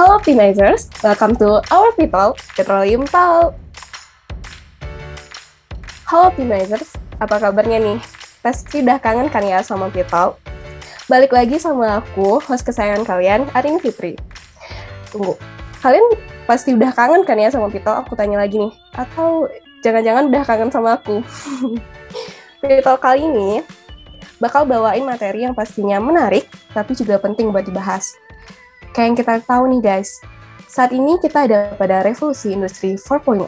Halo optimizers, welcome to our people Petroleum Talk. Halo optimizers, apa kabarnya nih? Pasti udah kangen kan ya sama People? Balik lagi sama aku, host kesayangan kalian, Arin Fitri. Tunggu, kalian pasti udah kangen kan ya sama People? Aku tanya lagi nih. Atau jangan-jangan udah kangen sama aku? People kali ini bakal bawain materi yang pastinya menarik, tapi juga penting buat dibahas. Kayak yang kita tahu nih guys, saat ini kita ada pada revolusi industri 4.0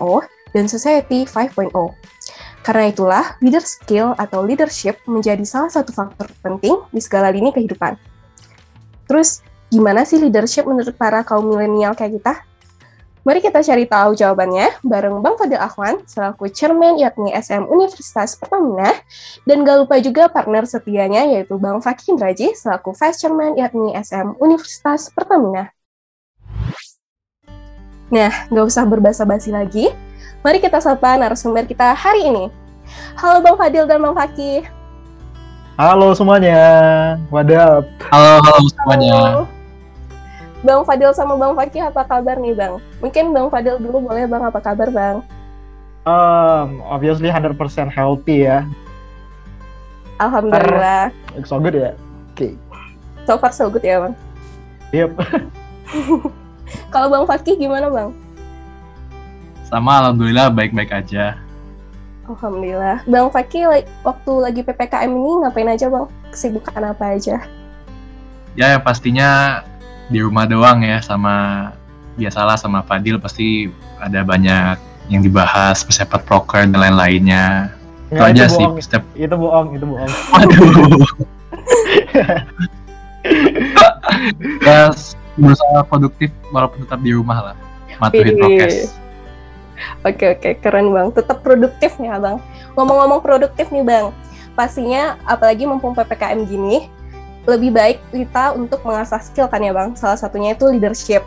dan society 5.0. Karena itulah, leader skill atau leadership menjadi salah satu faktor penting di segala lini kehidupan. Terus, gimana sih leadership menurut para kaum milenial kayak kita? Mari kita cari tahu jawabannya bareng Bang Fadil Ahwan selaku Chairman yakni SM Universitas Pertamina dan gak lupa juga partner setianya yaitu Bang Fakih Indraji selaku Vice Chairman yakni SM Universitas Pertamina. Nah, gak usah berbasa-basi lagi. Mari kita sapa narasumber kita hari ini. Halo Bang Fadil dan Bang Fakih. Halo semuanya, wadap. Halo, halo semuanya. Halo. Bang Fadil sama Bang Fakih apa kabar nih Bang? Mungkin Bang Fadil dulu boleh Bang apa kabar Bang? Um, obviously 100% healthy ya. Alhamdulillah. So good ya. Oke. Okay. So far so good ya Bang. Yep. Kalau Bang Fakih gimana Bang? Sama alhamdulillah baik-baik aja. Alhamdulillah. Bang Fakih waktu lagi PPKM ini ngapain aja Bang? Kesibukan apa aja? Ya yang pastinya di rumah doang ya sama biasalah sama Fadil pasti ada banyak yang dibahas persepat proker dan lain-lainnya. Itu aja sih setiap itu bohong itu bohong. Waduh. Ya berusaha produktif walaupun tetap di rumah lah matuhin prokes. Oke oke keren bang. Tetap produktif ya bang ngomong-ngomong produktif nih bang. Pastinya apalagi mumpung ppkm gini lebih baik kita untuk mengasah skill kan ya Bang. Salah satunya itu leadership.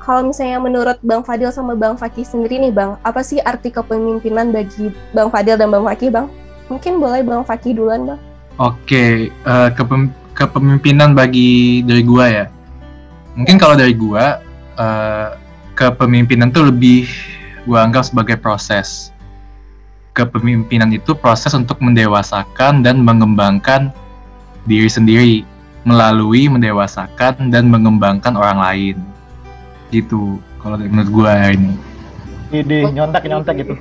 Kalau misalnya menurut Bang Fadil sama Bang Fakih sendiri nih Bang, apa sih arti kepemimpinan bagi Bang Fadil dan Bang Fakih Bang? Mungkin boleh Bang Fakih duluan Bang. Oke, uh, kepem kepemimpinan bagi dari gua ya. Mungkin kalau dari gua, uh, kepemimpinan tuh lebih gua anggap sebagai proses. Kepemimpinan itu proses untuk mendewasakan dan mengembangkan diri sendiri melalui mendewasakan dan mengembangkan orang lain. Gitu kalau menurut gue ini. Ide nyontek nyontek gitu.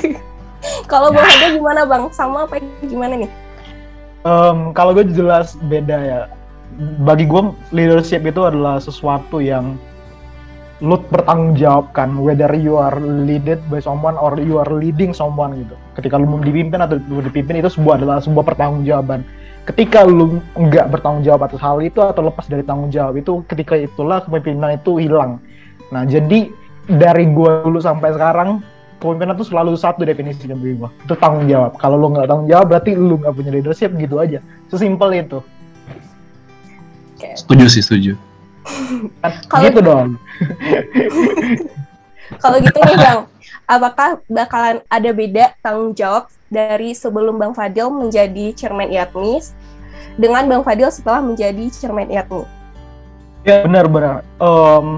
kalau Bang Hada gimana Bang? Sama apa gimana nih? Um, kalau gue jelas beda ya. Bagi gue leadership itu adalah sesuatu yang lu bertanggung jawabkan whether you are leaded by someone or you are leading someone gitu. Ketika lu mau dipimpin atau dipimpin itu sebuah adalah sebuah pertanggungjawaban ketika lu nggak bertanggung jawab atas hal itu atau lepas dari tanggung jawab itu ketika itulah kepemimpinan itu hilang. Nah jadi dari gua dulu sampai sekarang kepemimpinan itu selalu satu definisinya bagi gua itu tanggung jawab. Kalau lu nggak tanggung jawab berarti lu nggak punya leadership gitu aja. Sesimpel itu. Setuju sih setuju. Kan, gitu dong. Kalau gitu nih bang apakah bakalan ada beda tanggung jawab dari sebelum Bang Fadil menjadi chairman IATMI dengan Bang Fadil setelah menjadi chairman IATMI. Ya benar benar. Um,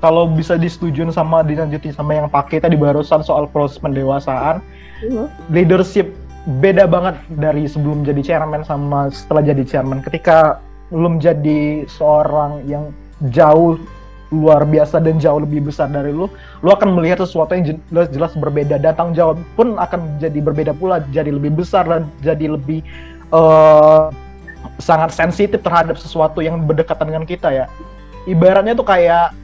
kalau bisa disetujui sama dilanjutin sama yang pakai tadi barusan soal proses pendewasaan, uh-huh. leadership beda banget dari sebelum jadi chairman sama setelah jadi chairman. Ketika belum jadi seorang yang jauh luar biasa dan jauh lebih besar dari lu, lu akan melihat sesuatu yang jelas jelas berbeda. Dan tanggung jawab pun akan jadi berbeda pula, jadi lebih besar dan jadi lebih uh, sangat sensitif terhadap sesuatu yang berdekatan dengan kita ya. Ibaratnya tuh kayak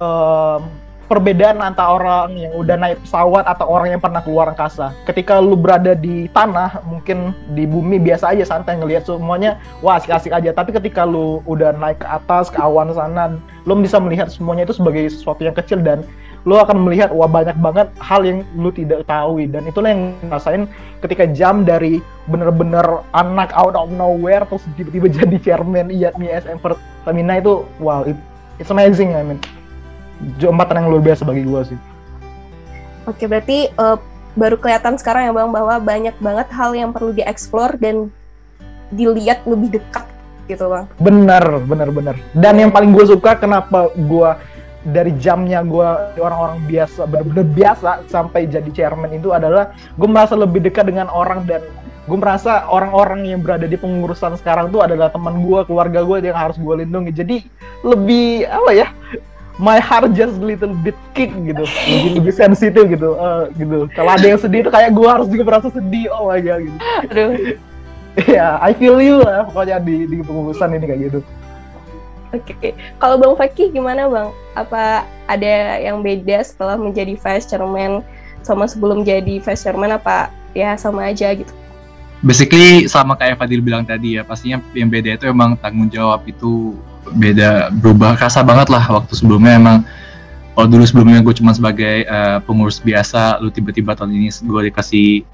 uh, perbedaan antara orang yang udah naik pesawat atau orang yang pernah keluar angkasa. Ketika lu berada di tanah, mungkin di bumi biasa aja santai ngelihat semuanya, wah asik-asik aja. Tapi ketika lu udah naik ke atas ke awan sana, lu bisa melihat semuanya itu sebagai sesuatu yang kecil dan lu akan melihat wah banyak banget hal yang lu tidak tahu dan itulah yang ngerasain ketika jam dari bener-bener anak out of nowhere terus tiba-tiba jadi chairman IATMI SM Pertamina itu wow it, it's amazing I mean jembatan yang luar biasa bagi gue sih. Oke, berarti uh, baru kelihatan sekarang ya Bang bahwa banyak banget hal yang perlu dieksplor dan dilihat lebih dekat gitu bang. Bener, bener, bener. Dan yang paling gue suka kenapa gue dari jamnya gue orang-orang biasa bener-bener biasa sampai jadi chairman itu adalah gue merasa lebih dekat dengan orang dan gue merasa orang-orang yang berada di pengurusan sekarang tuh adalah teman gue keluarga gue yang harus gue lindungi jadi lebih apa ya my heart just little bit kick gitu lebih lebih sensitif gitu uh, gitu kalau ada yang sedih itu kayak gue harus juga merasa sedih oh my god gitu Aduh. ya yeah, I feel you lah pokoknya di di pengurusan ini kayak gitu Oke, okay. kalau Bang Fakih gimana Bang? Apa ada yang beda setelah menjadi vice chairman sama sebelum jadi vice chairman apa ya sama aja gitu? Basically sama kayak Fadil bilang tadi ya, pastinya yang beda itu emang tanggung jawab itu beda berubah rasa banget lah waktu sebelumnya. Emang kalau dulu sebelumnya gue cuma sebagai uh, pengurus biasa, lu tiba-tiba tahun ini gue dikasih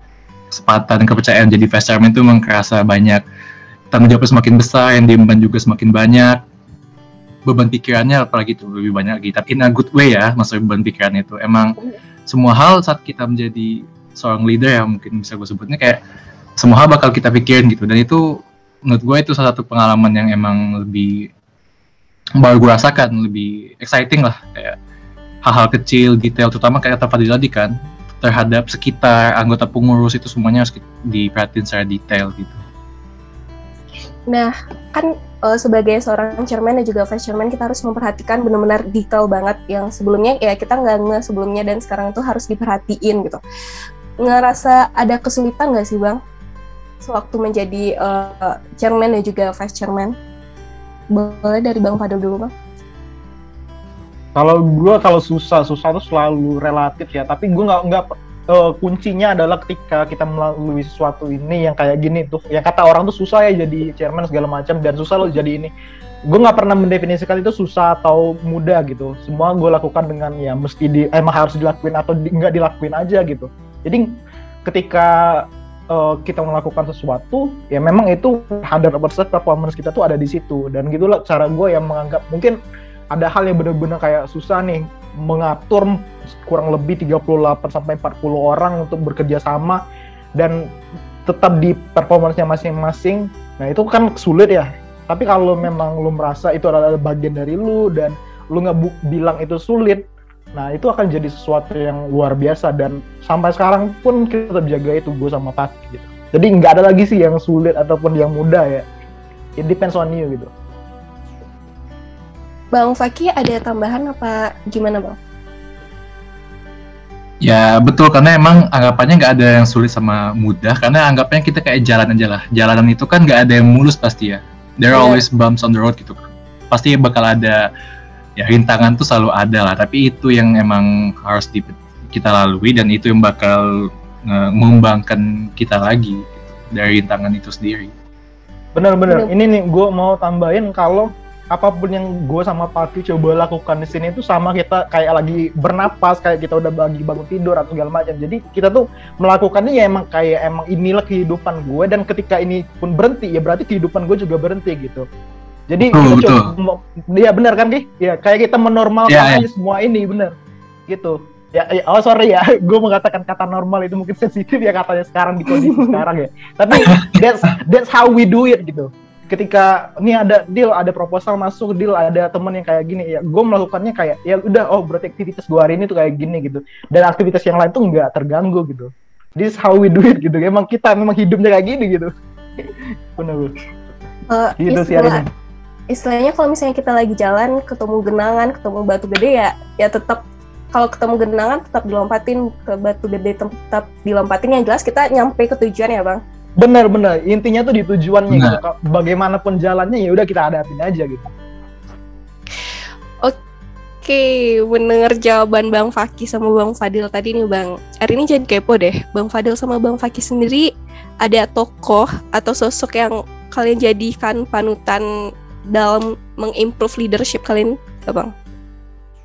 kesempatan kepercayaan jadi vice chairman itu emang kerasa banyak. Tanggung jawab semakin besar, yang diemban juga semakin banyak. Beban pikirannya apalagi itu lebih banyak lagi. Tapi in a good way ya maksudnya beban pikiran itu. Emang semua hal saat kita menjadi seorang leader ya mungkin bisa gue sebutnya kayak semua hal bakal kita pikirin gitu. Dan itu menurut gue itu salah satu pengalaman yang emang lebih baru gue rasakan lebih exciting lah kayak hal-hal kecil detail terutama kayak Fadil tadi kan terhadap sekitar anggota pengurus itu semuanya harus diperhatiin secara detail gitu. Nah, kan uh, sebagai seorang chairman dan juga vice chairman kita harus memperhatikan benar-benar detail banget yang sebelumnya ya kita nggak nge sebelumnya dan sekarang itu harus diperhatiin gitu. Ngerasa ada kesulitan nggak sih bang sewaktu menjadi uh, chairman dan juga vice chairman? Boleh dari bang Fadil dulu bang. Kalau gue kalau susah susah itu selalu relatif ya, tapi gue nggak nggak uh, kuncinya adalah ketika kita melalui sesuatu ini yang kayak gini tuh. Yang kata orang tuh susah ya jadi chairman segala macam dan susah loh jadi ini. Gue nggak pernah mendefinisikan itu susah atau mudah gitu. Semua gue lakukan dengan ya mesti di emang harus dilakuin atau di, nggak dilakuin aja gitu. Jadi ketika uh, kita melakukan sesuatu ya memang itu 100% performance kita tuh ada di situ dan gitulah cara gue yang menganggap mungkin ada hal yang benar-benar kayak susah nih mengatur kurang lebih 38 sampai 40 orang untuk bekerja sama dan tetap di performance-nya masing-masing. Nah, itu kan sulit ya. Tapi kalau memang lu merasa itu adalah bagian dari lu dan lu nggak bilang itu sulit, nah itu akan jadi sesuatu yang luar biasa dan sampai sekarang pun kita tetap jaga itu gue sama Pak gitu. Jadi nggak ada lagi sih yang sulit ataupun yang mudah ya. It depends on you gitu. Bang Faki ada tambahan apa gimana bang? Ya betul karena emang anggapannya nggak ada yang sulit sama mudah karena anggapnya kita kayak jalan aja lah. Jalanan itu kan nggak ada yang mulus pasti ya. There are yeah. always bumps on the road gitu kan. Pasti bakal ada ya rintangan tuh selalu ada lah. Tapi itu yang emang harus di, kita lalui dan itu yang bakal uh, mengembangkan kita lagi gitu, dari rintangan itu sendiri. Benar-benar. Ini nih gue mau tambahin kalau apa pun yang gue sama Pati coba lakukan di sini itu sama kita kayak lagi bernapas kayak kita udah bagi bangun tidur atau segala macam jadi kita tuh melakukannya ya emang kayak emang inilah kehidupan gue dan ketika ini pun berhenti ya berarti kehidupan gue juga berhenti gitu jadi betul, kita coba ya benar kan Ki? ya kayak kita menormalkan yeah, yeah. semua ini benar. Gitu. Ya, ya oh sorry ya. Gue mengatakan kata normal itu mungkin sensitif ya katanya sekarang di kondisi sekarang ya. Tapi that's that's how we do it gitu. Ketika ini ada deal ada proposal masuk deal ada temen yang kayak gini ya gue melakukannya kayak ya udah oh berarti aktivitas gue hari ini tuh kayak gini gitu. Dan aktivitas yang lain tuh nggak terganggu gitu. This how we do it gitu. Emang kita memang hidupnya kayak gini gitu. Benar uh, gitu istilah, sih hari ini istilahnya kalau misalnya kita lagi jalan ketemu genangan ketemu batu gede ya ya tetap kalau ketemu genangan tetap dilompatin ke batu gede tetap dilompatin. Yang jelas kita nyampe ke tujuan ya bang. Benar benar. Intinya tuh di tujuannya nah. gitu bagaimanapun jalannya ya udah kita hadapin aja gitu. Oke mendengar jawaban bang Faki sama bang Fadil tadi nih bang. Hari ini jadi kepo deh bang Fadil sama bang Faki sendiri ada tokoh atau sosok yang kalian jadikan panutan dalam mengimprove leadership kalian gak bang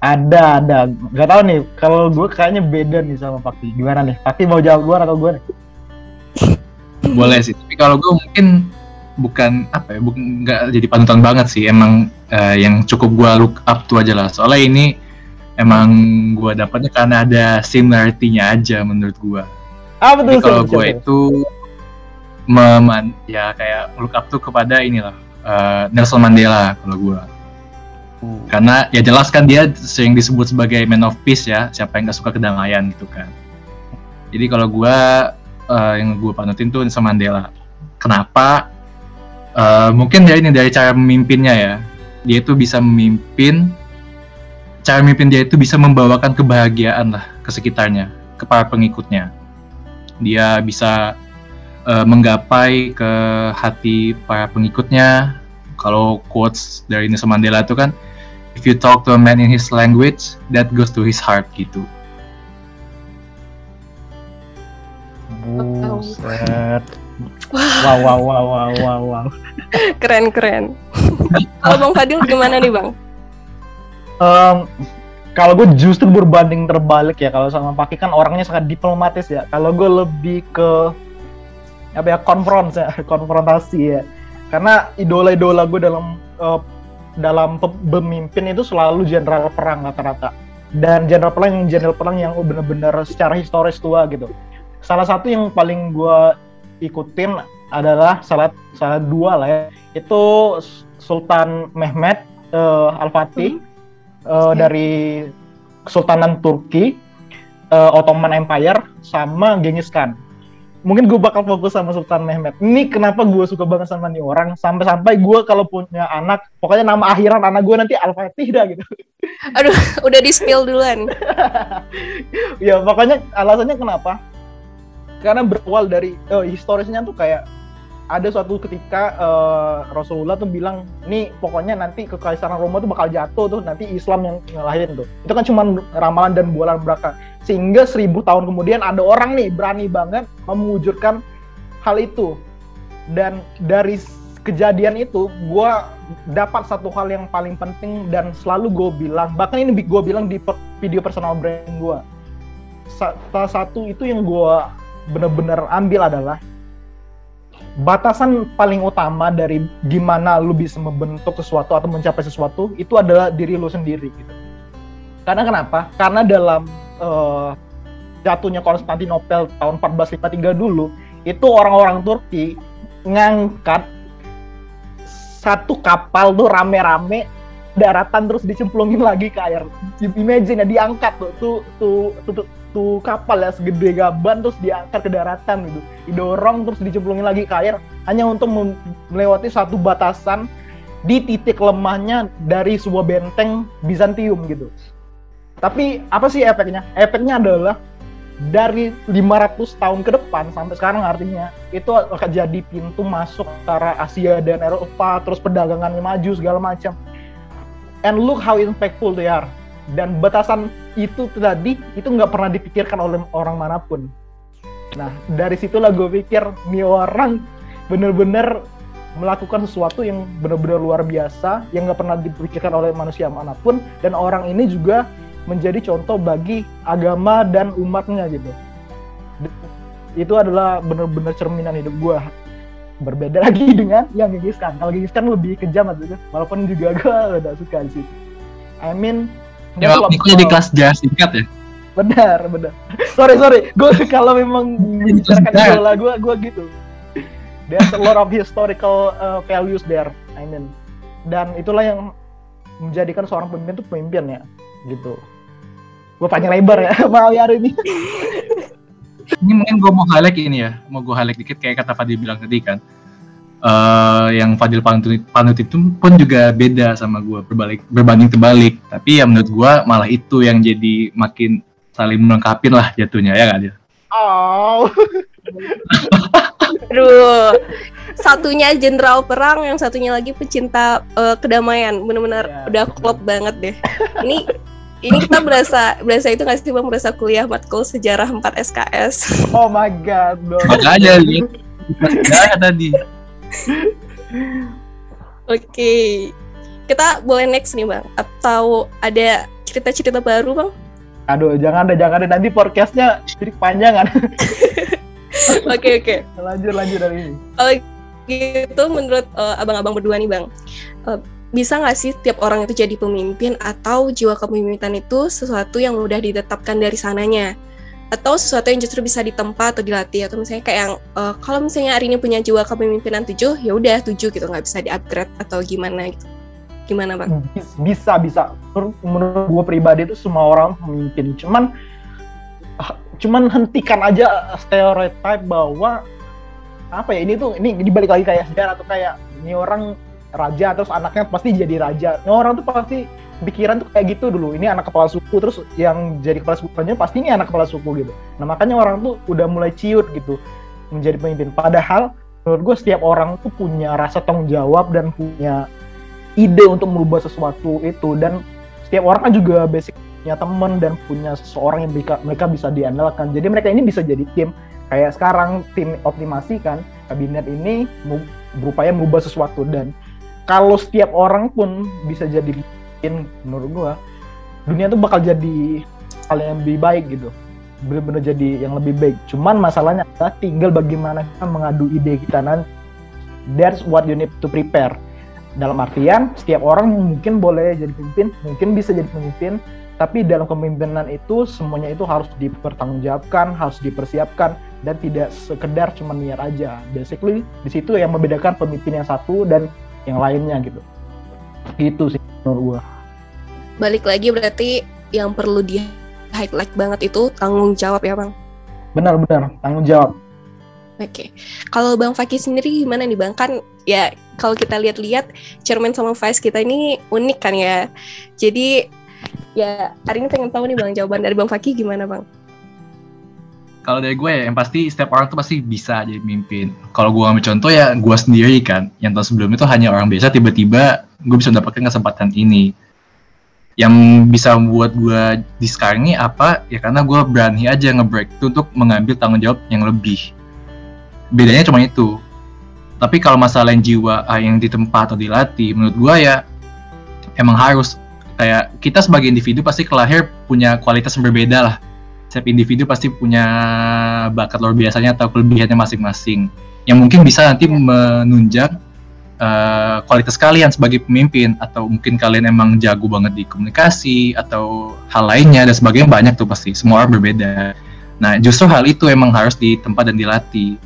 ada ada. Gak tau nih kalau gue kayaknya beda nih sama Faki gimana nih? Faki mau jawab gue atau gue nih? Boleh sih tapi kalau gue mungkin bukan apa ya bukan nggak jadi panutan banget sih. Emang uh, yang cukup gue look up tuh aja lah. Soalnya ini emang gue dapatnya karena ada similarity-nya aja menurut gue ah betul kalau gue itu meman ya kayak look up tuh kepada inilah uh, Nelson Mandela kalau gue. Hmm. Karena ya jelas kan dia sering disebut sebagai man of peace ya, siapa yang gak suka kedamaian gitu kan. Jadi kalau gue uh, yang gue panutin tuh Nelson Mandela. Kenapa? Uh, mungkin dari ini dari cara memimpinnya ya. Dia itu bisa memimpin, cara memimpin dia itu bisa membawakan kebahagiaan lah ke sekitarnya, ke para pengikutnya. Dia bisa uh, menggapai ke hati para pengikutnya. Kalau quotes dari Nelson Mandela itu kan, if you talk to a man in his language, that goes to his heart gitu. Buset. Wow, wow, wow, wow, wow, wow. keren, keren. Kalau Bang Fadil gimana nih Bang? Um, kalau gue justru berbanding terbalik ya kalau sama Paki kan orangnya sangat diplomatis ya kalau gue lebih ke apa ya konfront ya konfrontasi ya. Karena idola-idola gue dalam uh, dalam pemimpin itu selalu jenderal perang rata-rata. Dan jenderal perang yang jenderal perang yang benar-benar secara historis tua gitu. Salah satu yang paling gue ikutin adalah salah salah dua lah ya. Itu Sultan Mehmet uh, Al Fatih hmm. uh, dari Kesultanan Turki uh, Ottoman Empire sama Genghis Khan mungkin gue bakal fokus sama Sultan Mehmet. Ini kenapa gue suka banget sama nih orang sampai-sampai gue kalau punya anak, pokoknya nama akhiran anak gue nanti Al Fatih dah gitu. Aduh, udah di spill duluan. ya pokoknya alasannya kenapa? Karena berawal dari uh, historisnya tuh kayak ada suatu ketika uh, Rasulullah tuh bilang, nih pokoknya nanti kekaisaran Roma tuh bakal jatuh tuh, nanti Islam yang ngelahirin tuh. Itu kan cuma ramalan dan bualan belaka. Sehingga seribu tahun kemudian ada orang nih berani banget mewujudkan hal itu. Dan dari kejadian itu, gue dapat satu hal yang paling penting dan selalu gue bilang, bahkan ini gue bilang di video personal brand gue. Salah satu itu yang gue bener-bener ambil adalah batasan paling utama dari gimana lu bisa membentuk sesuatu atau mencapai sesuatu itu adalah diri lu sendiri gitu. Karena kenapa? Karena dalam uh, jatuhnya Konstantinopel tahun 1453 dulu itu orang-orang Turki ngangkat satu kapal tuh rame-rame daratan terus dicemplungin lagi ke air. Imagine ya diangkat tuh tuh tuh, tuh, tuh satu kapal ya segede gaban terus diangkat ke daratan gitu. Didorong terus dicemplungin lagi ke air hanya untuk melewati satu batasan di titik lemahnya dari sebuah benteng Bizantium gitu. Tapi apa sih efeknya? Efeknya adalah dari 500 tahun ke depan sampai sekarang artinya itu akan jadi pintu masuk arah Asia dan Eropa terus perdagangannya maju segala macam. And look how impactful they are dan batasan itu tadi itu nggak pernah dipikirkan oleh orang mana pun. Nah dari situlah gue pikir nih orang bener-bener melakukan sesuatu yang benar-benar luar biasa yang nggak pernah dipikirkan oleh manusia mana pun. Dan orang ini juga menjadi contoh bagi agama dan umatnya gitu. Itu adalah benar-benar cerminan hidup gue berbeda lagi dengan yang Genghis Khan kalau Genghis Khan lebih kejam gitu walaupun juga gue udah suka sih I mean Ya, ini jadi kelas jas singkat ya. Benar, benar. sorry, sorry. Gue kalau memang membicarakan idola gue, gue gitu. There's a lot of historical uh, values there. I mean, dan itulah yang menjadikan seorang pemimpin itu pemimpin ya, gitu. Gue panjang lebar ya, mau ya hari ini. ini mungkin gue mau highlight ini ya, mau gue highlight dikit kayak kata Fadil bilang tadi kan uh, yang Fadil Panut, Panut itu pun juga beda sama gue berbalik berbanding terbalik tapi ya menurut gue malah itu yang jadi makin saling melengkapi lah jatuhnya ya kan dia oh Aduh, satunya jenderal perang, yang satunya lagi pecinta uh, kedamaian. Bener-bener ya, udah klop banget deh. Ini ini kita berasa berasa itu nggak sih bang berasa kuliah matkul sejarah 4 SKS. Oh my god, dong. Makanya nih, tadi. Oke. Kita boleh next nih, Bang. Atau ada cerita-cerita baru, Bang? Aduh, jangan deh, jangan deh. Nanti podcastnya jadi panjang kan. Oke, oke. Lanjut, lanjut dari ini. Kalau gitu, menurut uh, abang-abang berdua nih, Bang. Uh, bisa nggak sih tiap orang itu jadi pemimpin atau jiwa kepemimpinan itu sesuatu yang mudah ditetapkan dari sananya? Atau sesuatu yang justru bisa ditempa atau dilatih atau misalnya kayak yang uh, kalau misalnya hari ini punya jiwa kepemimpinan tujuh ya udah tujuh gitu nggak bisa di upgrade atau gimana gitu. Gimana bang? Bisa bisa. Menurut, menurut gue pribadi itu semua orang pemimpin. Cuman ah, cuman hentikan aja stereotype bahwa apa ya ini tuh ini dibalik lagi kayak sejarah atau kayak ini orang raja terus anaknya pasti jadi raja. Ini orang tuh pasti pikiran tuh kayak gitu dulu. Ini anak kepala suku terus yang jadi kepala suku pasti ini anak kepala suku gitu. Nah makanya orang tuh udah mulai ciut gitu menjadi pemimpin. Padahal menurut gue setiap orang tuh punya rasa tanggung jawab dan punya ide untuk merubah sesuatu itu dan setiap orang kan juga basic punya teman dan punya seseorang yang mereka, mereka bisa diandalkan. Jadi mereka ini bisa jadi tim. Kayak sekarang tim optimasi kan kabinet ini berupaya merubah sesuatu dan kalau setiap orang pun bisa jadi bikin menurut gua dunia tuh bakal jadi hal yang lebih baik gitu. Benar-benar jadi yang lebih baik. Cuman masalahnya adalah tinggal bagaimana kita mengadu ide kita nanti. That's what you need to prepare. Dalam artian setiap orang mungkin boleh jadi pemimpin mungkin bisa jadi pemimpin tapi dalam kepemimpinan itu semuanya itu harus dipertanggungjawabkan harus dipersiapkan dan tidak sekedar cuma niat aja. Basically di situ yang membedakan pemimpin yang satu dan yang lainnya gitu itu sih menurut gua balik lagi berarti yang perlu di highlight banget itu tanggung jawab ya bang benar-benar tanggung jawab Oke, okay. kalau Bang Fakih sendiri gimana nih Bang? Kan ya kalau kita lihat-lihat chairman sama vice kita ini unik kan ya. Jadi ya hari ini pengen tahu nih Bang jawaban dari Bang Fakih gimana Bang? Kalau dari gue ya, yang pasti setiap orang tuh pasti bisa jadi pemimpin. Kalau gue ambil contoh ya gue sendiri kan, yang tahun sebelumnya itu hanya orang biasa, tiba-tiba gue bisa mendapatkan kesempatan ini. Yang bisa membuat gue di sekarang ini apa? Ya karena gue berani aja ngebreak itu untuk mengambil tanggung jawab yang lebih. Bedanya cuma itu. Tapi kalau masalah yang jiwa ah, yang ditempa atau dilatih, menurut gue ya emang harus kayak kita sebagai individu pasti kelahir punya kualitas yang berbeda lah setiap individu pasti punya bakat luar biasanya atau kelebihannya masing-masing. Yang mungkin bisa nanti menunjang uh, kualitas kalian sebagai pemimpin atau mungkin kalian emang jago banget di komunikasi atau hal lainnya dan sebagainya banyak tuh pasti. Semua orang berbeda. Nah justru hal itu emang harus ditempa dan dilatih.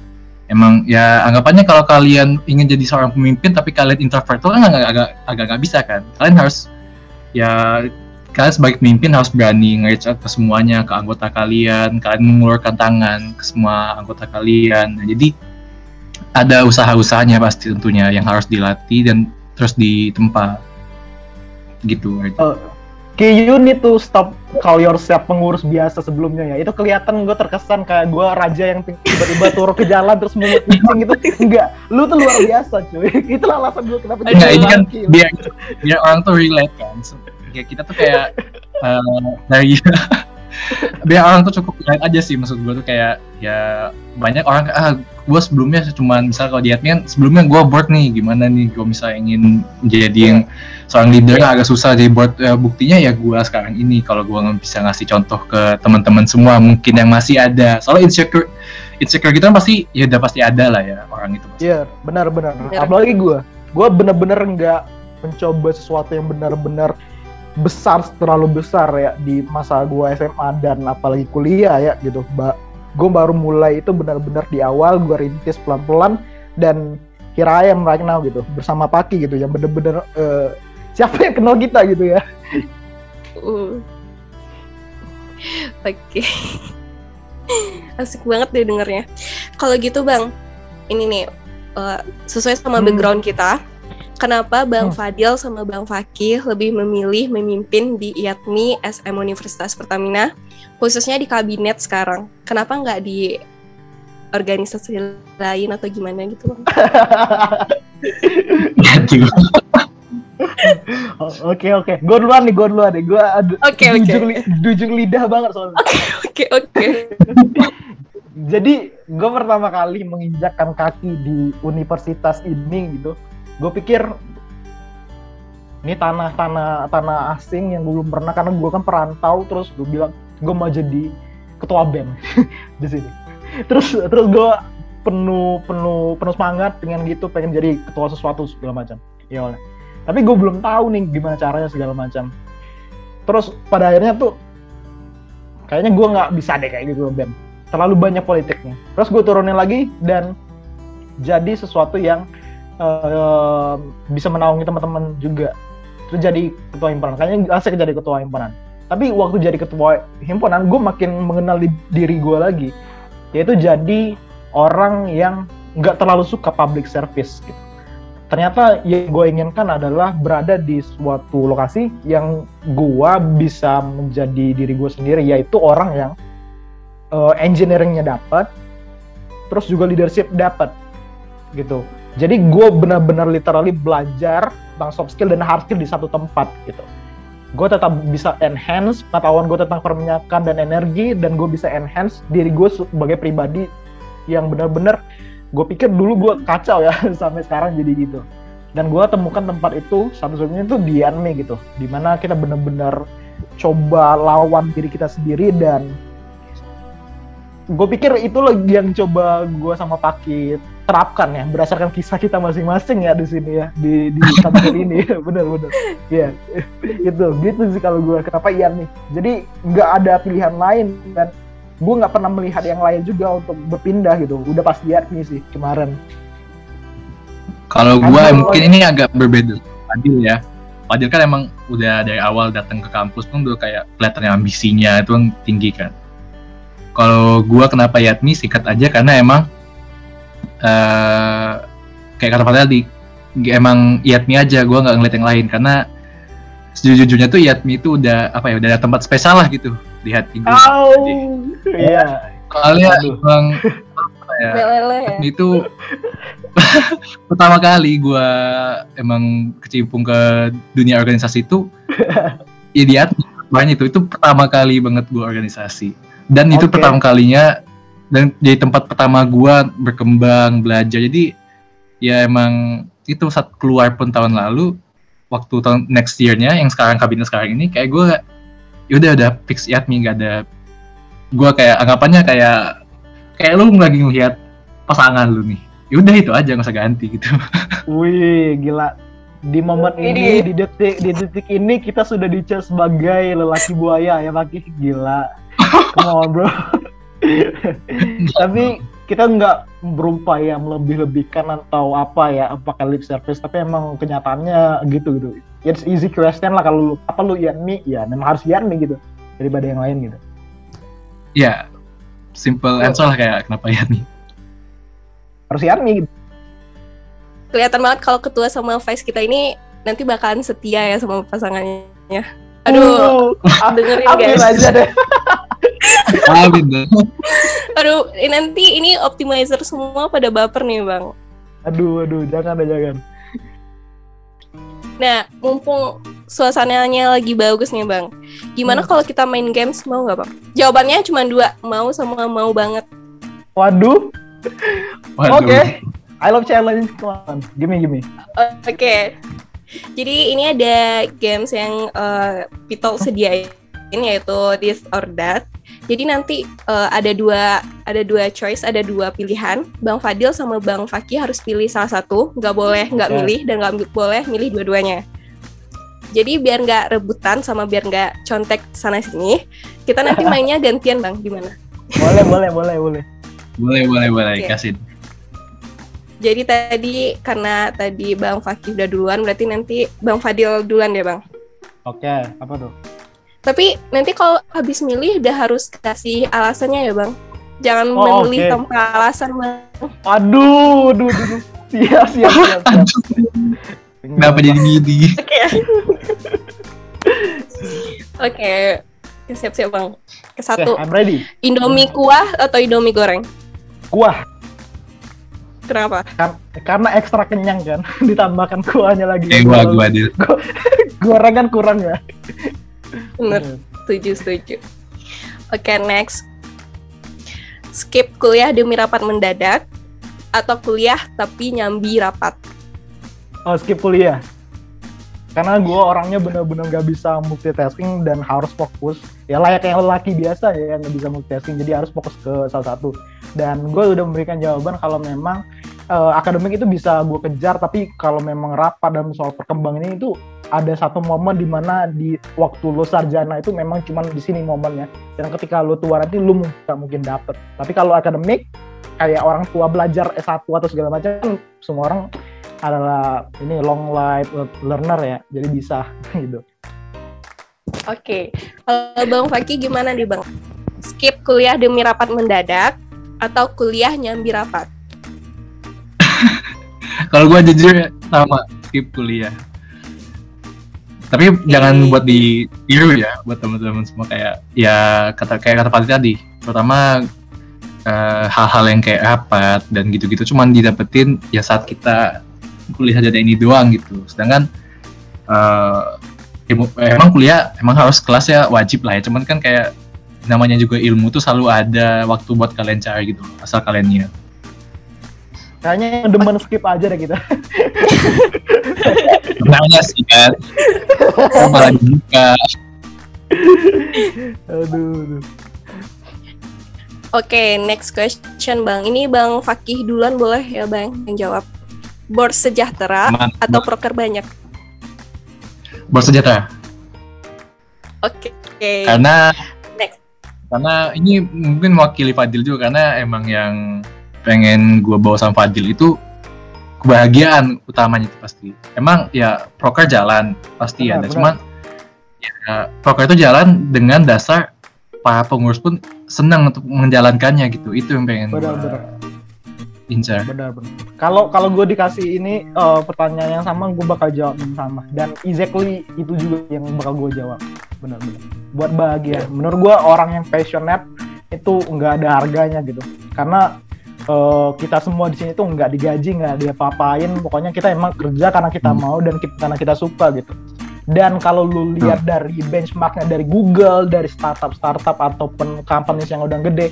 Emang ya anggapannya kalau kalian ingin jadi seorang pemimpin tapi kalian introvert tuh kan agak agak nggak bisa kan. Kalian harus ya kalian sebagai pemimpin harus berani nge-reach out ke semuanya, ke anggota kalian, kalian mengulurkan tangan ke semua anggota kalian. Nah, jadi ada usaha-usahanya pasti tentunya yang harus dilatih dan terus ditempa gitu. Uh, Okay, you need to stop call yourself pengurus biasa sebelumnya ya. Itu kelihatan gue terkesan kayak gue raja yang tiba-tiba turun ke jalan terus mau meeting gitu. Enggak, lu tuh luar biasa cuy. Itulah alasan gue kenapa jadi ini kan biar, biar orang tuh relate kan kayak kita tuh kayak uh, dari biar orang tuh cukup lihat aja sih maksud gue tuh kayak ya banyak orang ah gue sebelumnya cuma misal kalau di admin sebelumnya gue board nih gimana nih gue misalnya ingin jadi yang seorang leader agak susah jadi board ya, buktinya ya gue sekarang ini kalau gue nggak bisa ngasih contoh ke teman-teman semua mungkin yang masih ada. Soalnya insecure insecure gitu kan pasti ya udah pasti ada lah ya orang itu iya benar-benar. Apalagi gue gue bener-bener nggak mencoba sesuatu yang benar-benar besar terlalu besar ya di masa gue SMA dan apalagi kuliah ya gitu mbak gue baru mulai itu benar-benar di awal gue rintis pelan-pelan dan here I am right now gitu bersama Paki gitu yang bener-bener uh, siapa yang kenal kita gitu ya uh. oke okay. asik banget deh dengernya kalau gitu bang ini nih uh, sesuai sama hmm. background kita Kenapa Bang hmm. Fadil sama Bang Fakih lebih memilih memimpin di IATMI SM Universitas Pertamina, khususnya di kabinet sekarang? Kenapa nggak di organisasi lain atau gimana gitu Bang? Oke oke, gue duluan nih, gue duluan nih, gue oke oke, dujung lidah banget soalnya. Oke oke. Jadi gue pertama kali menginjakkan kaki di universitas ini gitu, gue pikir ini tanah tanah tanah asing yang gue belum pernah karena gue kan perantau terus gue bilang gue mau jadi ketua bem di sini. Terus terus gue penuh penuh penuh semangat dengan gitu pengen jadi ketua sesuatu segala macam. Ya oleh. Tapi gue belum tahu nih gimana caranya segala macam. Terus pada akhirnya tuh kayaknya gue nggak bisa deh kayak gitu Ben terlalu banyak politiknya. Terus gue turunin lagi dan jadi sesuatu yang uh, bisa menaungi teman-teman juga. Terus jadi ketua himpunan. Kayaknya asik jadi ketua himpunan. Tapi waktu jadi ketua himpunan gue makin mengenal diri gue lagi. Yaitu jadi orang yang nggak terlalu suka public service gitu. Ternyata yang gue inginkan adalah berada di suatu lokasi yang gue bisa menjadi diri gue sendiri yaitu orang yang uh, engineeringnya dapat terus juga leadership dapat gitu jadi gue benar-benar literally belajar tentang soft skill dan hard skill di satu tempat gitu. Gue tetap bisa enhance pengetahuan gue tentang perminyakan dan energi dan gue bisa enhance diri gue sebagai pribadi yang benar-benar gue pikir dulu gue kacau ya sampai sekarang jadi gitu. Dan gue temukan tempat itu satu-satunya itu di anime gitu. Di mana kita benar-benar coba lawan diri kita sendiri dan gue pikir itu lagi yang coba gue sama Pakit terapkan ya berdasarkan kisah kita masing-masing ya di sini ya di di kampus ini. Bener-bener ya itu gitu sih kalau gue kenapa iya nih? Jadi nggak ada pilihan lain dan gue nggak pernah melihat yang lain juga untuk berpindah gitu. Udah pasti nih sih kemarin. Kalau gue mungkin ini agak berbeda. Adil ya. Adil kan emang udah dari awal datang ke kampus pun udah kayak kelihatannya ambisinya itu yang tinggi kan. Kalau gue kenapa Yatmi singkat aja karena emang uh, kayak kata Fadel di emang Yatmi aja gue nggak ngeliat yang lain karena sejujurnya tuh Yatmi itu udah apa ya udah ada tempat spesial lah gitu di hati gue. Oh, iya. Soalnya emang apa ya, ya. Yatmi itu pertama kali gue emang kecimpung ke dunia organisasi itu ya di Yatmi banyak itu itu pertama kali banget gue organisasi dan itu pertama kalinya dan jadi tempat pertama gue berkembang belajar. Jadi ya emang itu saat keluar pun tahun lalu waktu tahun next year-nya yang sekarang kabinet sekarang ini kayak gue yaudah udah fix Yatmi gak ada. Gue kayak anggapannya kayak kayak lu lagi ngeliat pasangan lu nih. Yaudah itu aja nggak usah ganti gitu. Wih gila. Di momen ini, di detik di detik ini kita sudah dicap sebagai lelaki buaya ya Maki gila. Come on bro tapi kita nggak berupaya melebih-lebihkan atau apa ya pakai lip service tapi emang kenyataannya gitu gitu. It's easy question lah kalau lu apa lu Yanmi? Ya memang harus Yanmi gitu daripada yang lain gitu. Ya yeah, simple answer lah kayak kenapa Yanmi? Harus Yanmi gitu. Kelihatan banget kalau ketua sama vice kita ini nanti bakalan setia ya sama pasangannya. Aduh uh, dengerin guys. aja deh Amin Aduh, nanti ini optimizer semua pada baper nih bang. Aduh, aduh, jangan deh, jangan. Nah, mumpung suasananya lagi bagus nih bang, gimana hmm. kalau kita main games mau nggak bang? Jawabannya cuma dua, mau sama mau banget. Waduh. Waduh. Oke. Okay. I love challenge. Come on, give me, give me. Oke. Okay. Jadi ini ada games yang uh, Pito sediain yaitu This or That. Jadi nanti uh, ada dua ada dua choice, ada dua pilihan. Bang Fadil sama Bang Faki harus pilih salah satu, nggak boleh nggak okay. milih dan nggak boleh milih dua-duanya. Jadi biar nggak rebutan sama biar nggak contek sana sini, kita nanti mainnya gantian bang, gimana? Boleh boleh boleh boleh. Boleh boleh boleh okay. kasih. Jadi tadi karena tadi Bang Fakih udah duluan, berarti nanti Bang Fadil duluan deh Bang. Oke, okay, apa tuh? Tapi nanti kalau habis milih udah harus kasih alasannya ya bang. Jangan oh, memilih okay. tanpa alasan bang. Aduh, aduh, aduh. Siap, siap, siap. siap. Kenapa jadi gini? Oke. Oke. Siap-siap bang. Ke satu. Okay, I'm ready. Indomie kuah atau Indomie goreng? Kuah. Kenapa? Kar karena ekstra kenyang kan, ditambahkan kuahnya lagi. Eh, gua, gua, Gorengan kurang ya bener. Setuju setuju. Oke okay, next. Skip kuliah demi rapat mendadak atau kuliah tapi nyambi rapat? Oh skip kuliah. Karena gue orangnya bener-bener gak bisa multitasking dan harus fokus. Ya layaknya laki biasa ya yang gak bisa multitasking. Jadi harus fokus ke salah satu. Dan gue udah memberikan jawaban kalau memang uh, akademik itu bisa gue kejar tapi kalau memang rapat dalam soal perkembangan ini itu ada satu momen di mana di waktu lo sarjana itu memang cuma di sini momennya. Dan ketika lo tua nanti lo nggak mungkin dapet. Tapi kalau akademik kayak orang tua belajar S1 atau segala macam semua orang adalah ini long life learner ya jadi bisa gitu. Oke okay. kalau bang Faki gimana nih bang? Skip kuliah demi rapat mendadak atau kuliah nyambi rapat? Kalau gue jujur sama skip kuliah tapi okay. jangan buat di tiru ya buat teman-teman semua kayak ya kata kayak kata Fadli tadi. Pertama hal eh, hal-hal yang kayak rapat dan gitu-gitu cuman didapetin ya saat kita kuliah jadi ini doang gitu. Sedangkan uh, emang kuliah emang harus kelas ya wajib lah ya. Cuman kan kayak namanya juga ilmu tuh selalu ada waktu buat kalian cari gitu asal kalian niat Kayaknya demen skip aja deh kita. Nanya sih kan. Malah buka. Aduh. Oke, okay, next question Bang. Ini Bang Fakih duluan boleh ya Bang yang jawab. Board sejahtera Man, atau proker banyak? Board sejahtera. Oke. Okay. Karena next. Karena ini mungkin mewakili Fadil juga karena emang yang pengen gue bawa sama Fadil itu kebahagiaan utamanya itu pasti. Emang ya proker jalan pasti benar, ada, cuman ya, proker itu jalan dengan dasar para pengurus pun senang untuk menjalankannya gitu. Itu yang pengen benar, benar. incar. Benar benar. Kalau kalau gue dikasih ini uh, pertanyaan yang sama, gue bakal jawab yang sama. Dan exactly itu juga yang bakal gue jawab. Benar benar. Buat bahagia. Menurut gue orang yang passionate itu nggak ada harganya gitu. Karena uh, kita semua di sini tuh nggak digaji nggak dia papain pokoknya kita emang kerja karena kita hmm. mau dan kita, karena kita suka gitu. Dan kalau lu lihat hmm. dari benchmarknya dari Google dari startup startup ataupun companies yang udah gede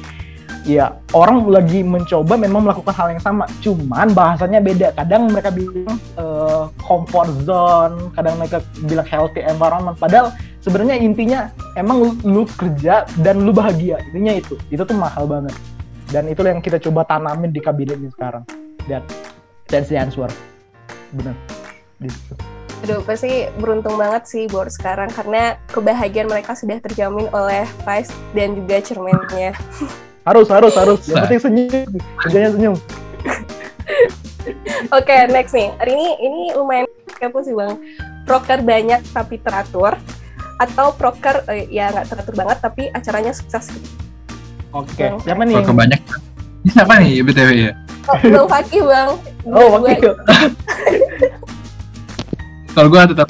ya orang lagi mencoba memang melakukan hal yang sama. Cuman bahasanya beda. Kadang mereka bilang uh, comfort zone kadang mereka bilang healthy environment. Padahal sebenarnya intinya emang lu, lu kerja dan lu bahagia. Intinya itu. Itu tuh mahal banget dan itu yang kita coba tanamin di kabinet ini sekarang dan that's the answer benar gitu Aduh, pasti beruntung banget sih buat sekarang karena kebahagiaan mereka sudah terjamin oleh Vice dan juga cermennya. harus, harus, harus. Yang penting senyum, kerjanya senyum. Oke, okay, next nih. Hari ini ini lumayan kepo sih bang. Proker banyak tapi teratur atau proker eh, ya nggak teratur banget tapi acaranya sukses Oke, okay. siapa nih? Kalau banyak. Siapa nih BTW ya? Oh, Bang Fakih, Bang. Oh, Fakih. kalau gue tetap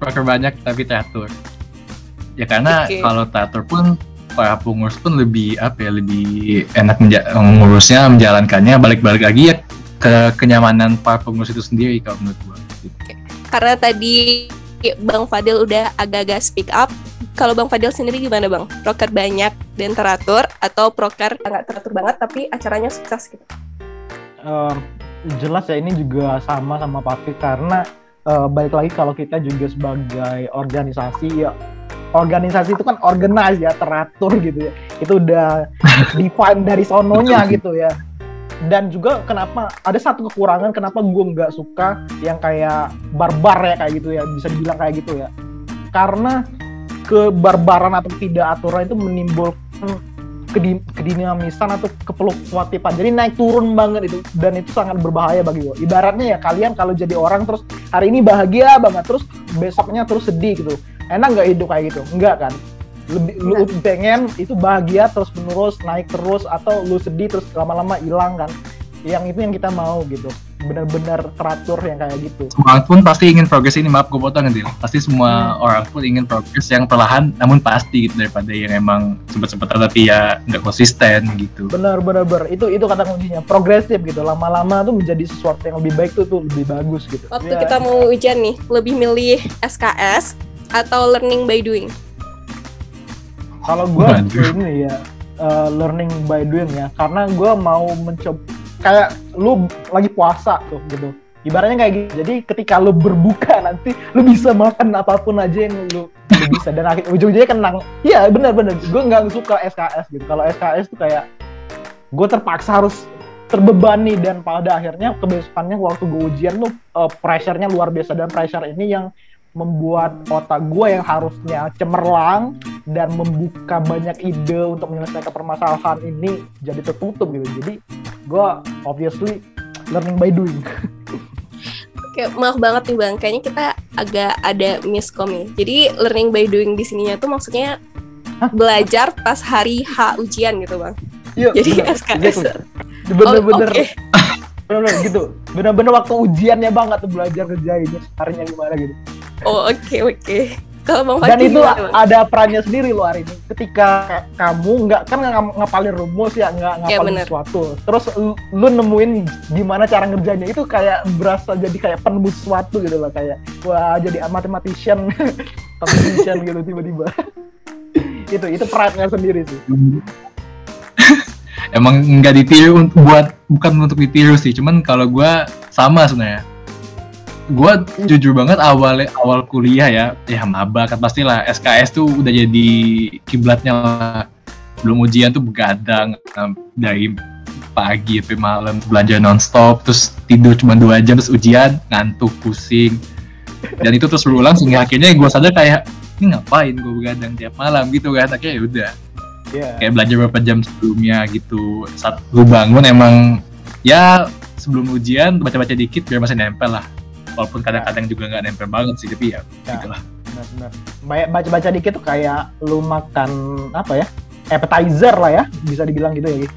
proker banyak tapi teratur. Ya karena okay. kalau teratur pun para pengurus pun lebih apa ya lebih enak mengurusnya menjalankannya balik-balik lagi ya ke kenyamanan para pengurus itu sendiri kalau menurut gue. Okay. Karena tadi Bang Fadil udah agak-agak speak up kalau Bang Fadil sendiri gimana Bang? Proker banyak dan teratur atau proker nggak teratur banget tapi acaranya sukses gitu? Uh, jelas ya ini juga sama sama Papi karena uh, balik lagi kalau kita juga sebagai organisasi ya organisasi itu kan organize ya teratur gitu ya itu udah define dari sononya gitu ya dan juga kenapa ada satu kekurangan kenapa gue nggak suka yang kayak barbar ya kayak gitu ya bisa dibilang kayak gitu ya karena kebarbaran atau tidak aturan itu menimbulkan kedinamisan atau kepelukwatifan jadi naik turun banget itu dan itu sangat berbahaya bagi gue ibaratnya ya kalian kalau jadi orang terus hari ini bahagia banget terus besoknya terus sedih gitu. Enak nggak hidup kayak gitu? Enggak kan? Lebih lu pengen itu bahagia terus menerus naik terus atau lu sedih terus lama-lama hilang kan? Yang itu yang kita mau gitu benar-benar teratur yang kayak gitu. Semua pun pasti ingin progres ini, maaf gue potong nanti. Pasti semua hmm. orang pun ingin progres yang perlahan, namun pasti gitu daripada yang emang cepet-cepet tapi ya nggak konsisten gitu. Benar, benar, benar. Itu itu kata kuncinya, progresif gitu. Lama-lama tuh menjadi sesuatu yang lebih baik tuh tuh lebih bagus gitu. Waktu ya. kita mau ujian nih, lebih milih SKS atau learning by doing? Kalau gue ini ya uh, learning by doing ya, karena gue mau mencoba kayak lu lagi puasa tuh gitu. Ibaratnya kayak gitu. Jadi ketika lu berbuka nanti lu bisa makan apa pun aja yang lu, bisa. Dan akhir ujung-ujungnya kenang. Iya benar-benar. Gue nggak suka SKS gitu. Kalau SKS tuh kayak gue terpaksa harus terbebani dan pada akhirnya kebesokannya waktu gue ujian tuh uh, pressure-nya luar biasa. Dan pressure ini yang membuat otak gue yang harusnya cemerlang dan membuka banyak ide untuk menyelesaikan permasalahan ini jadi tertutup gitu jadi gue obviously learning by doing Oke, maaf banget nih bang, kayaknya kita agak ada miskom nih. Jadi learning by doing di sininya tuh maksudnya Hah? belajar pas hari H ujian gitu bang. Iya. Jadi SKS. Bener-bener. Oh, okay. bener-bener gitu. Bener-bener waktu ujiannya banget tuh belajar kerjain harinya gimana gitu. Oh oke okay, oke. Okay. Kalau Bang Dan itu gimana, ada perannya sendiri loh hari ini. Ketika kamu nggak kan nggak ngapalin rumus ya, nggak iya, ngapalin ya, sesuatu. Terus lu, nemuin gimana cara ngerjainnya itu kayak berasa jadi kayak penembus sesuatu gitu loh kayak wah jadi mathematician, mathematician gitu tiba-tiba. itu itu perannya sendiri sih. Emang nggak ditiru untuk buat bukan untuk ditiru sih, cuman kalau gue sama sebenarnya gue jujur banget awal awal kuliah ya ya maba kan pastilah. SKS tuh udah jadi kiblatnya lah. Belum ujian tuh begadang dari pagi sampai malam belajar nonstop terus tidur cuma dua jam terus ujian ngantuk pusing. Dan itu terus berulang sehingga akhirnya gue sadar kayak ini ngapain gue begadang tiap malam? Gitu kan akhirnya ya udah. Yeah. kayak belajar beberapa jam sebelumnya gitu. Saat gue bangun emang ya sebelum ujian baca-baca dikit biar masih nempel lah walaupun kadang-kadang juga nggak nempel banget sih tapi ya, ya gitulah benar-benar baca-baca dikit tuh kayak lu makan apa ya appetizer lah ya bisa dibilang gitu ya gitu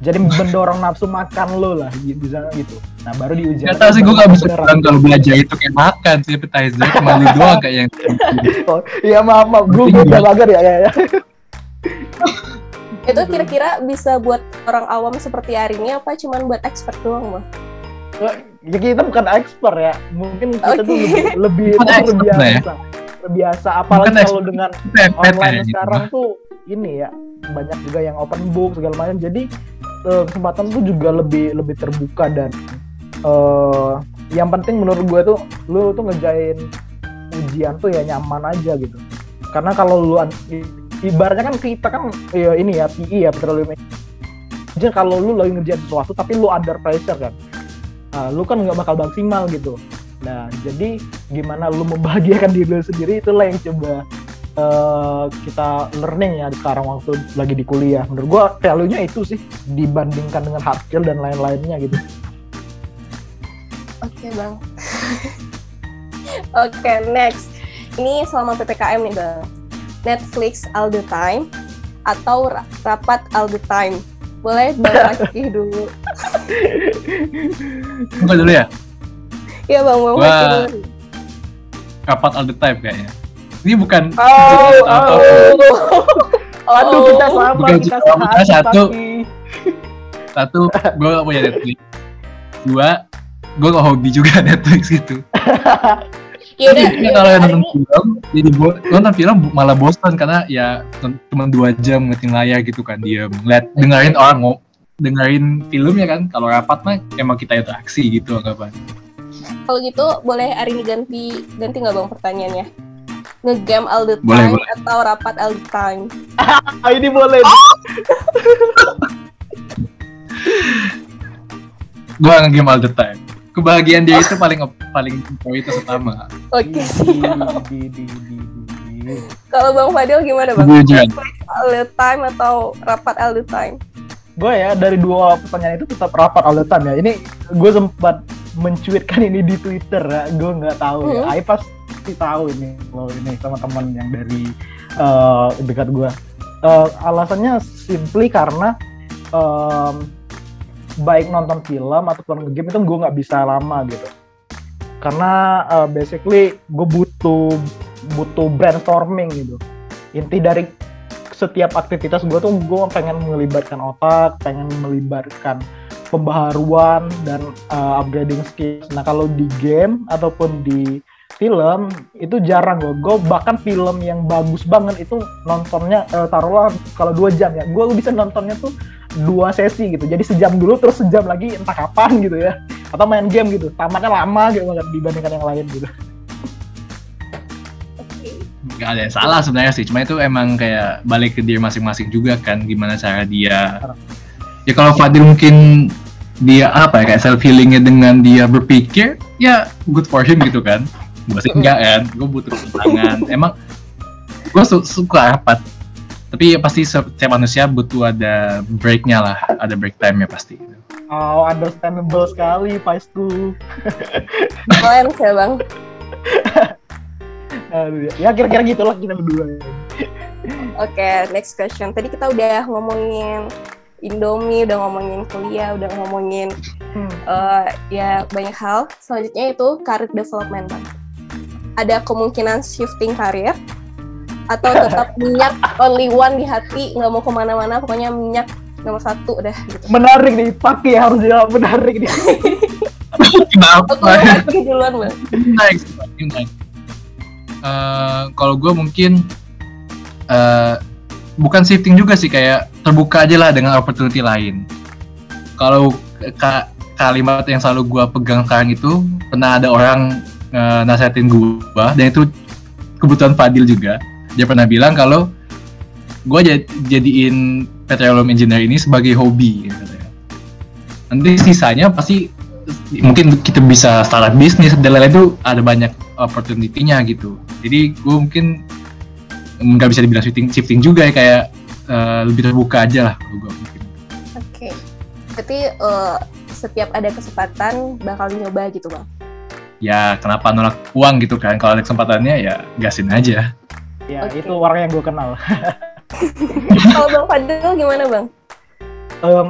jadi mendorong nafsu makan lo lah bisa gitu. Nah baru di ujian Gak tau sih gue gak bisa bilang kalau belajar itu kayak makan sih appetizer cuma lu doang kayak yang oh, iya maaf maaf. Gue gue udah mager ya kayaknya itu kira-kira bisa buat orang awam seperti hari ini apa cuman buat expert doang mah ya kita bukan expert ya. Mungkin kita okay. tuh lebih lebih terbiasa. ya? terbiasa apalagi kalau dengan online ya, sekarang gitu. tuh ini ya banyak juga yang open book segala macam. Jadi uh, kesempatan tuh juga lebih lebih terbuka dan uh, yang penting menurut gue tuh lu tuh ngejain ujian tuh ya nyaman aja gitu. Karena kalau lu ibaratnya kan kita kan ya ini ya PI ya petroleum jadi kalau lu lagi ngerjain sesuatu tapi lu under pressure kan uh, lu kan nggak bakal maksimal gitu. Nah jadi gimana lu membahagiakan diri lu sendiri itulah yang coba uh, kita learning ya sekarang waktu lagi di kuliah. Menurut gua value-nya itu sih dibandingkan dengan hard skill dan lain-lainnya gitu. Oke okay, bang. Oke okay, next. Ini selama ppkm nih bang. Netflix all the time atau rapat all the time boleh Bang Fakih dulu. Buka dulu ya? Iya Bang, Bang Fakih dulu. Kapat all the time kayaknya. Ini bukan oh, oh, apa oh. Aduh, kita sama, bukan kita sama. Satu, satu, gue gak punya Netflix. Dua, gue gak hobi juga Netflix gitu. Yaudah, ya, kalau yang nonton film, jadi bo nonton film malah bosan karena ya cuma dua jam ngeliatin layar gitu kan dia ngeliat dengerin orang ngomong dengerin filmnya kan. Kalau rapat mah emang kita interaksi gitu anggapan kalau gitu boleh hari ini ganti ganti nggak bang pertanyaannya? Ngegame all the time boleh, boleh. atau rapat all the time? Ini boleh. Oh! gua ngegame all the time kebahagiaan dia itu paling paling itu utama. Oke. Kalau Bang Fadil gimana Bang? All the time atau rapat all the time? Gue ya dari dua pertanyaan itu tetap rapat all the time ya. Ini gue sempat mencuitkan ini di Twitter ya. Gue nggak tahu ya. Hmm. Ai pasti tahu ini lo ini sama teman yang dari uh, dekat gue. Uh, alasannya simply karena um, baik nonton film ataupun game itu gue nggak bisa lama gitu. Karena uh, basically gue butuh butuh brainstorming gitu. Inti dari setiap aktivitas gue tuh gue pengen melibatkan otak pengen melibatkan pembaharuan dan uh, upgrading skills. Nah kalau di game ataupun di film itu jarang gue gue bahkan film yang bagus banget itu nontonnya uh, taruhlah kalau dua jam ya. Gue bisa nontonnya tuh dua sesi gitu. Jadi sejam dulu terus sejam lagi entah kapan gitu ya. Atau main game gitu. Tamatnya lama gitu dibandingkan yang lain gitu. Gak ada yang salah sebenarnya sih. Cuma itu emang kayak balik ke diri masing-masing juga kan gimana cara dia. Ya kalau Fadil mungkin dia apa ya kayak self healingnya dengan dia berpikir ya good for him gitu kan gue sih enggak kan gue butuh tantangan emang gue su suka rapat tapi pasti setiap manusia butuh ada breaknya lah ada break time ya pasti oh understandable sekali Paistu keren ya bang ya kira-kira gitulah kita berdua Oke, okay, next question. Tadi kita udah ngomongin Indomie, udah ngomongin kuliah, udah ngomongin hmm. uh, ya banyak hal. Selanjutnya itu career development, Bang. Ada kemungkinan shifting karir atau tetap minyak only one di hati, nggak mau ke mana-mana, pokoknya minyak nomor satu udah gitu. Menarik nih, pakai harus jawab menarik nih. Kenapa? Aku duluan, Bang. Uh, kalau gue mungkin uh, bukan shifting juga sih kayak terbuka aja lah dengan opportunity lain. Kalau ka kalimat yang selalu gue pegang sekarang itu pernah ada orang uh, nasihatin gue dan itu kebutuhan Fadil juga. Dia pernah bilang kalau gue jad jadiin petroleum engineer ini sebagai hobi. Nanti sisanya pasti mungkin kita bisa startup bisnis dan lain-lain itu ada banyak opportunity-nya gitu. Jadi gue mungkin nggak bisa dibilang shifting shifting juga ya kayak uh, lebih terbuka aja lah kalau gue mungkin. Oke, okay. berarti uh, setiap ada kesempatan bakal nyoba gitu bang? Ya kenapa nolak uang gitu kan? Kalau ada kesempatannya ya gasin aja. Ya okay. itu orang yang gue kenal. kalau bang Fadil gimana bang? Um,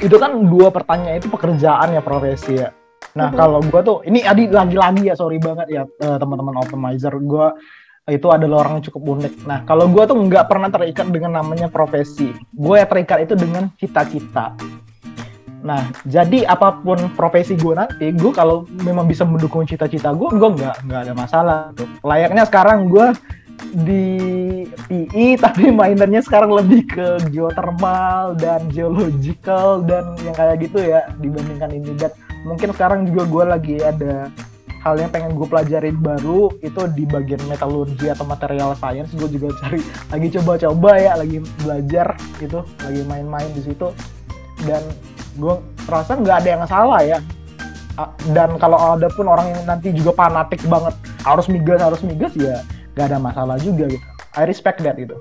itu kan dua pertanyaan itu pekerjaan ya profesi ya. Nah uh -huh. kalau gue tuh ini Adi lagi-lagi ya sorry banget ya uh, teman-teman optimizer gue itu adalah orang yang cukup unik. Nah, kalau gue tuh nggak pernah terikat dengan namanya profesi. Gue ya terikat itu dengan cita-cita. Nah, jadi apa pun profesi gue nanti, gue kalau memang bisa mendukung cita-cita gue, gue nggak nggak ada masalah. Layaknya sekarang gue di PI, tapi mainannya sekarang lebih ke geothermal dan geological dan yang kayak gitu ya dibandingkan ini. Dan mungkin sekarang juga gue lagi ada hal yang pengen gue pelajarin baru itu di bagian metalurgi atau material science gue juga cari lagi coba-coba ya lagi belajar itu lagi main-main di situ dan gue rasa nggak ada yang salah ya. Dan kalau ada pun orang yang nanti juga fanatik banget harus migas harus migas ya nggak ada masalah juga gitu. I respect that gitu.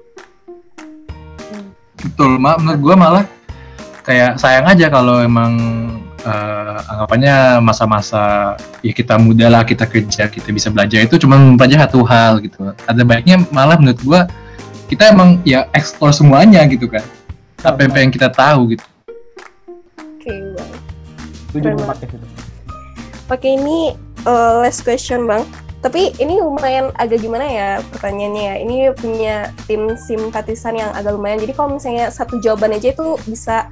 Betul mak menurut gue malah kayak sayang aja kalau emang uh, anggapannya masa-masa ya kita muda lah kita kerja kita bisa belajar. Itu cuma mempelajari satu hal gitu. Ada baiknya malah menurut gua kita emang ya explore semuanya gitu kan. Apa yang pengen kita tahu gitu okay, bang oke ini uh, last question bang tapi ini lumayan agak gimana ya pertanyaannya ya ini punya tim simpatisan yang agak lumayan jadi kalau misalnya satu jawaban aja itu bisa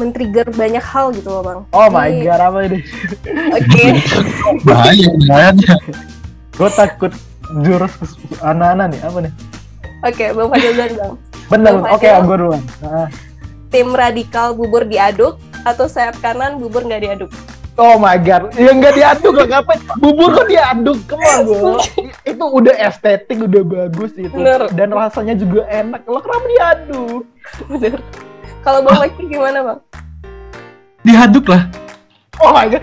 men-trigger banyak hal gitu loh bang. Oh my god apa ini? Oke. Bahaya bahaya. Gue takut jurus anak-anak nih apa nih? Oke, okay, bang Fadil duluan bang. Bener, oke okay, gue duluan. Tim radikal bubur diaduk atau sayap kanan bubur nggak diaduk? Oh my god, ya nggak diaduk gak ngapain? Bubur kok diaduk, ke mana bro? itu udah estetik, udah bagus itu, Bener. dan rasanya juga enak. Lo kenapa diaduk? Bener. Kalau Bang Leki gimana Bang? Dihaduk lah. Oh my god.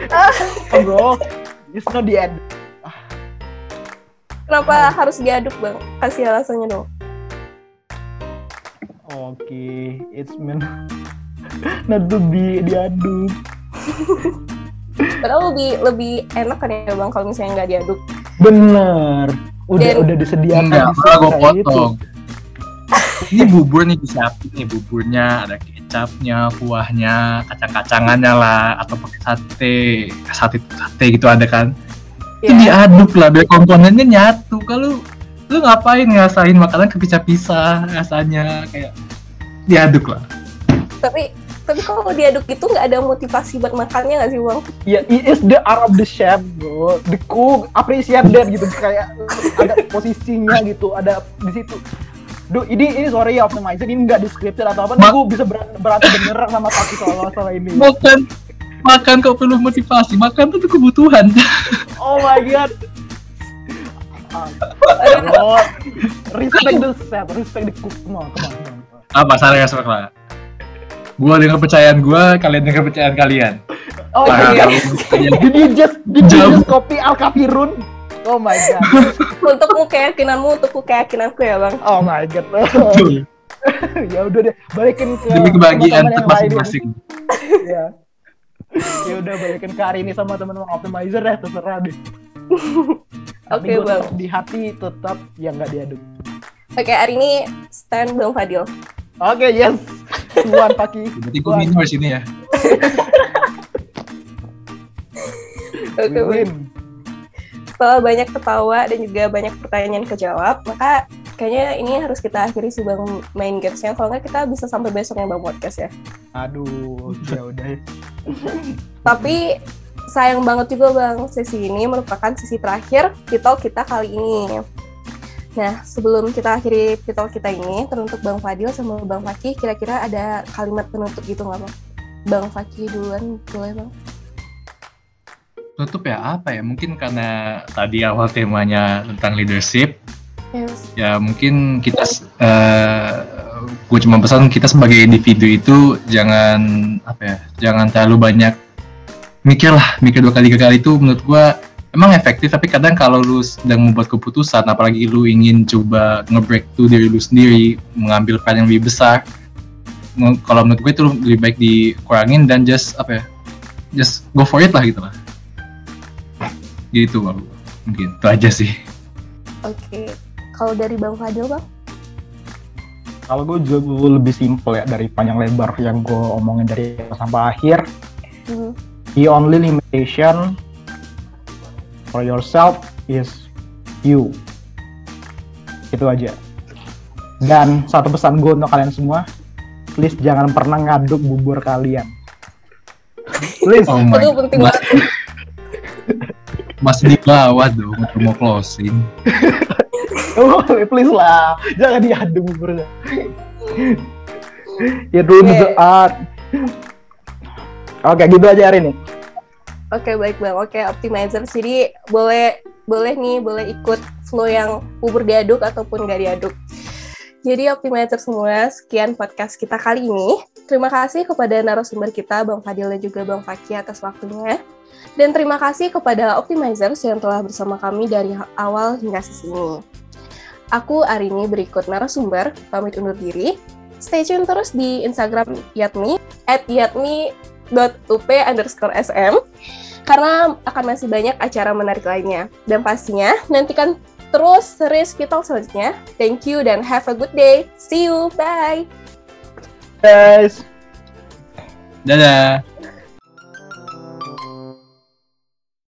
oh, bro, it's not the end. Kenapa harus diaduk Bang? Kasih alasannya dong. Oke, okay. it's meant to be diaduk. Padahal lebih lebih enak kan ya bang kalau misalnya nggak diaduk. Bener, udah Dan, udah disediakan. Enggak, gue potong. Ini bubur nih disiapin nih buburnya ada kecapnya, kuahnya, kacang-kacangannya lah, atau pakai sate, sate sate gitu ada kan. Yeah. Itu iya. diaduk lah, biar komponennya nyatu. Kalau lu ngapain ngasain makanan kepisah-pisah rasanya kayak diaduk lah. Tapi tapi kalau diaduk itu nggak ada motivasi buat makannya nggak sih bang? Ya, yeah, it is the art of the chef, bro. The cook appreciate that gitu kayak ada posisinya gitu, ada di situ Duh, ini ini sorry ya optimizer ini nggak description atau apa, gue bisa berantem, berantem bener sama kaki soal masalah ini. Makan, makan kok perlu motivasi, makan tuh kebutuhan. oh my god. oh, respect the chef, respect the cook, come on, come on. Apa salah ya? Gua dengan kepercayaan gua, kalian dengan kepercayaan kalian. Oh iya. Did you just did you just copy Al Kafirun? Oh my god. Untukmu keyakinanmu, untukku keyakinanku ya bang. Oh my god. ya udah deh, balikin ke Demi kebahagiaan masing-masing. Ya. ya udah balikin ke hari ini sama teman-teman optimizer ya terserah deh. Oke, gua Bang. di hati tetap yang nggak diaduk. Oke, hari ini stand Bang Fadil. Oke, yes. Tuan Paki. Berarti gue minor sini ya. Oke. Win. Setelah banyak ketawa dan juga banyak pertanyaan kejawab, maka kayaknya ini harus kita akhiri sih Bang main gamesnya. Kalau nggak kita bisa sampai besoknya Bang podcast ya. Aduh, ya udah. Tapi sayang banget juga Bang, sesi ini merupakan sesi terakhir Pitol kita kali ini. Nah, sebelum kita akhiri Pitol kita ini, teruntuk Bang Fadil sama Bang Fakih, kira-kira ada kalimat penutup gitu nggak Bang? Bang Fakih duluan, boleh Bang? Tutup ya apa ya? Mungkin karena tadi awal temanya tentang leadership, Yes. ya mungkin kita uh, gue cuma pesan kita sebagai individu itu jangan apa ya jangan terlalu banyak mikir lah mikir dua kali tiga kali itu menurut gue emang efektif tapi kadang kalau lu sedang membuat keputusan apalagi lu ingin coba nge-break tuh diri lu sendiri mengambil peran yang lebih besar kalau menurut gue itu lebih baik dikurangin dan just apa ya just go for it lah gitu lah gitu Bang. mungkin itu aja sih Oke. Kalau dari Bang Fadil Bang? Kalau gue jauh lebih simpel ya dari panjang lebar yang gue omongin dari sampai akhir. Hmm. The only limitation for yourself is you. Itu aja. Dan satu pesan gue untuk kalian semua, please jangan pernah ngaduk bubur kalian. Please. oh my Itu penting Mas- masih di bawah dong mau closing Oh, please lah, jangan diaduk buburnya. It ruins the Oke. art. Oke, gitu aja hari ini. Oke baik bang, oke optimizer. Jadi boleh boleh nih boleh ikut flow yang bubur diaduk ataupun gak diaduk. Jadi optimizer semua, sekian podcast kita kali ini. Terima kasih kepada narasumber kita Bang Fadil dan juga Bang Faki atas waktunya. Dan terima kasih kepada optimizers yang telah bersama kami dari awal hingga sesi ini. Aku Arini berikut narasumber, pamit undur diri. Stay tune terus di Instagram Yatmi, at underscore sm karena akan masih banyak acara menarik lainnya. Dan pastinya nantikan terus series kita selanjutnya. Thank you dan have a good day. See you. Bye. Guys. dadah